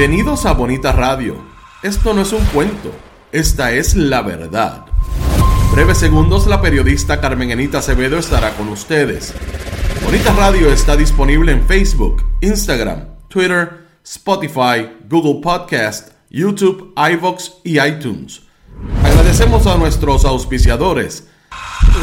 Bienvenidos a Bonita Radio. Esto no es un cuento, esta es la verdad. Breves segundos, la periodista Carmen Enita Acevedo estará con ustedes. Bonita Radio está disponible en Facebook, Instagram, Twitter, Spotify, Google Podcast, YouTube, iVoox y iTunes. Agradecemos a nuestros auspiciadores.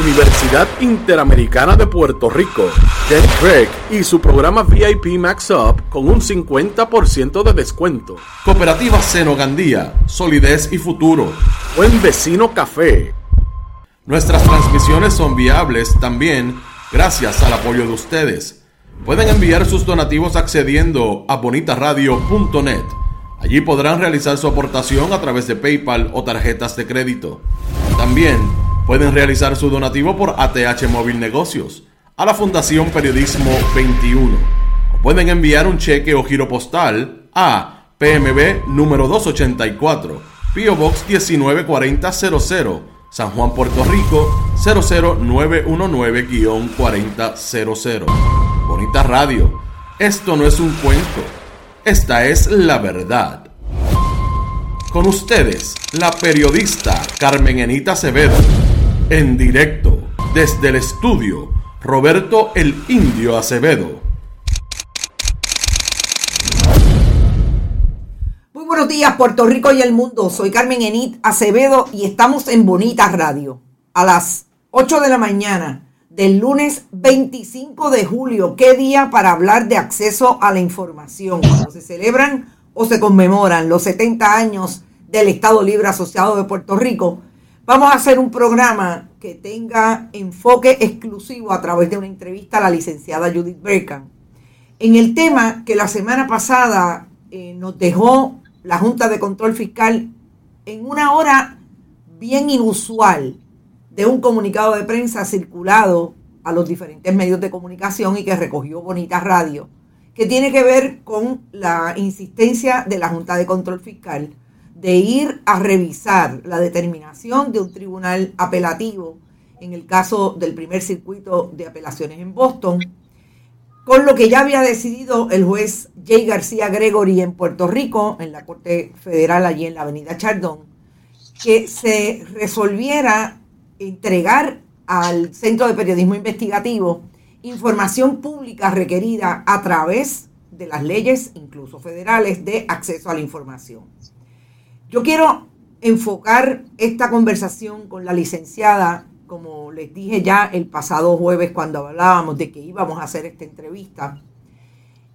Universidad Interamericana de Puerto Rico, Jen Craig y su programa VIP Max Up con un 50% de descuento. Cooperativa Senogandía, solidez y futuro. Buen vecino café. Nuestras transmisiones son viables también gracias al apoyo de ustedes. Pueden enviar sus donativos accediendo a bonitaradio.net. Allí podrán realizar su aportación a través de PayPal o tarjetas de crédito. También Pueden realizar su donativo por ATH Móvil Negocios a la Fundación Periodismo 21 o pueden enviar un cheque o giro postal a PMB número 284, Pio Box 194000, San Juan, Puerto Rico 00919-4000. Bonita radio. Esto no es un cuento. Esta es la verdad. Con ustedes, la periodista Carmen Enita Acevedo en directo desde el estudio Roberto el Indio Acevedo. Muy buenos días Puerto Rico y el mundo. Soy Carmen Enit Acevedo y estamos en Bonita Radio a las 8 de la mañana del lunes 25 de julio. ¿Qué día para hablar de acceso a la información? Cuando se celebran o se conmemoran los 70 años del Estado Libre Asociado de Puerto Rico Vamos a hacer un programa que tenga enfoque exclusivo a través de una entrevista a la licenciada Judith Berkan. En el tema que la semana pasada eh, nos dejó la Junta de Control Fiscal en una hora bien inusual de un comunicado de prensa circulado a los diferentes medios de comunicación y que recogió Bonita Radio, que tiene que ver con la insistencia de la Junta de Control Fiscal de ir a revisar la determinación de un tribunal apelativo en el caso del primer circuito de apelaciones en Boston, con lo que ya había decidido el juez Jay García Gregory en Puerto Rico, en la Corte Federal allí en la Avenida Chardón, que se resolviera entregar al Centro de Periodismo Investigativo información pública requerida a través de las leyes, incluso federales, de acceso a la información. Yo quiero enfocar esta conversación con la licenciada, como les dije ya el pasado jueves cuando hablábamos de que íbamos a hacer esta entrevista,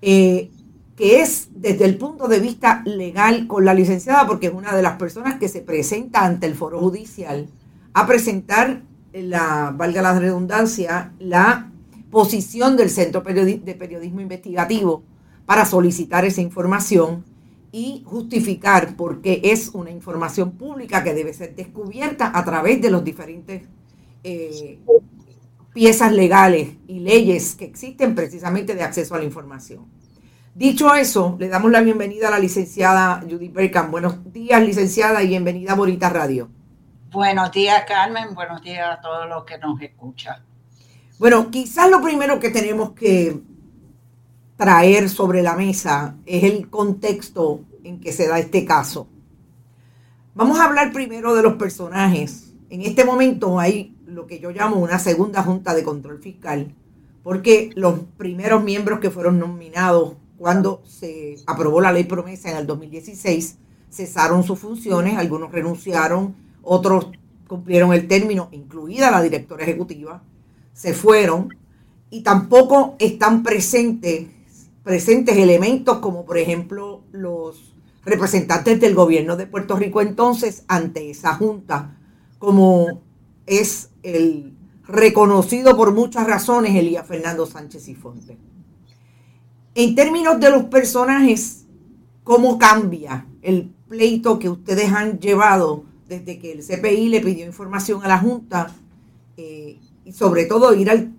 eh, que es desde el punto de vista legal con la licenciada, porque es una de las personas que se presenta ante el foro judicial a presentar la, valga la redundancia, la posición del Centro de Periodismo Investigativo para solicitar esa información y justificar por qué es una información pública que debe ser descubierta a través de los diferentes eh, piezas legales y leyes que existen precisamente de acceso a la información. Dicho eso, le damos la bienvenida a la licenciada Judith Berkham. Buenos días, licenciada, y bienvenida a Bonita Radio. Buenos días, Carmen. Buenos días a todos los que nos escuchan. Bueno, quizás lo primero que tenemos que traer sobre la mesa es el contexto en que se da este caso. Vamos a hablar primero de los personajes. En este momento hay lo que yo llamo una segunda junta de control fiscal, porque los primeros miembros que fueron nominados cuando se aprobó la ley promesa en el 2016, cesaron sus funciones, algunos renunciaron, otros cumplieron el término, incluida la directora ejecutiva, se fueron y tampoco están presentes, presentes elementos como por ejemplo los representantes del gobierno de Puerto Rico entonces ante esa junta, como es el reconocido por muchas razones Elías Fernando Sánchez y Fonte. En términos de los personajes, ¿cómo cambia el pleito que ustedes han llevado desde que el CPI le pidió información a la Junta? Eh, y sobre todo ir al,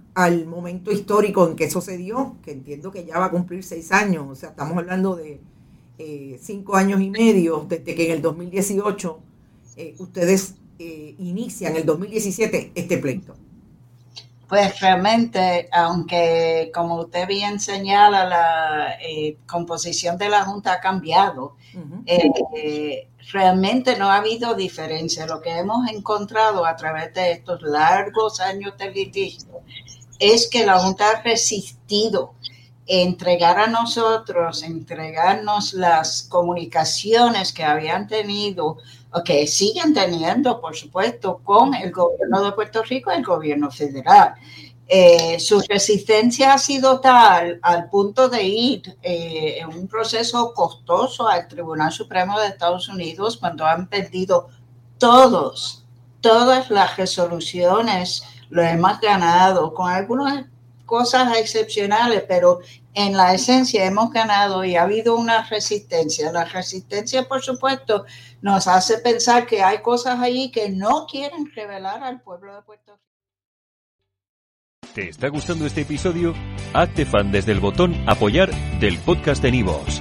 momento histórico en que eso se dio, que entiendo que ya va a cumplir seis años, o sea, estamos hablando de eh, cinco años y medio desde que en el 2018 eh, ustedes inician, en el 2017, este pleito. Pues realmente, aunque como usted bien señala, la eh, composición de la Junta ha cambiado, eh, realmente no ha habido diferencia. Lo que hemos encontrado a través de estos largos años de litigio es que la Junta ha resistido entregar a nosotros, entregarnos las comunicaciones que habían tenido que siguen teniendo, por supuesto, con el gobierno de Puerto Rico y el gobierno federal. Eh, su resistencia ha sido tal al punto de ir eh, en un proceso costoso al Tribunal Supremo de Estados Unidos cuando han perdido todos, todas las resoluciones, lo hemos ganado, con algunas cosas excepcionales, pero en la esencia hemos ganado y ha habido una resistencia. La resistencia, por supuesto, nos hace pensar que hay cosas allí que no quieren revelar al pueblo de Puerto Rico. ¿Te está gustando este episodio? Hazte fan desde el botón apoyar del podcast de Nivos.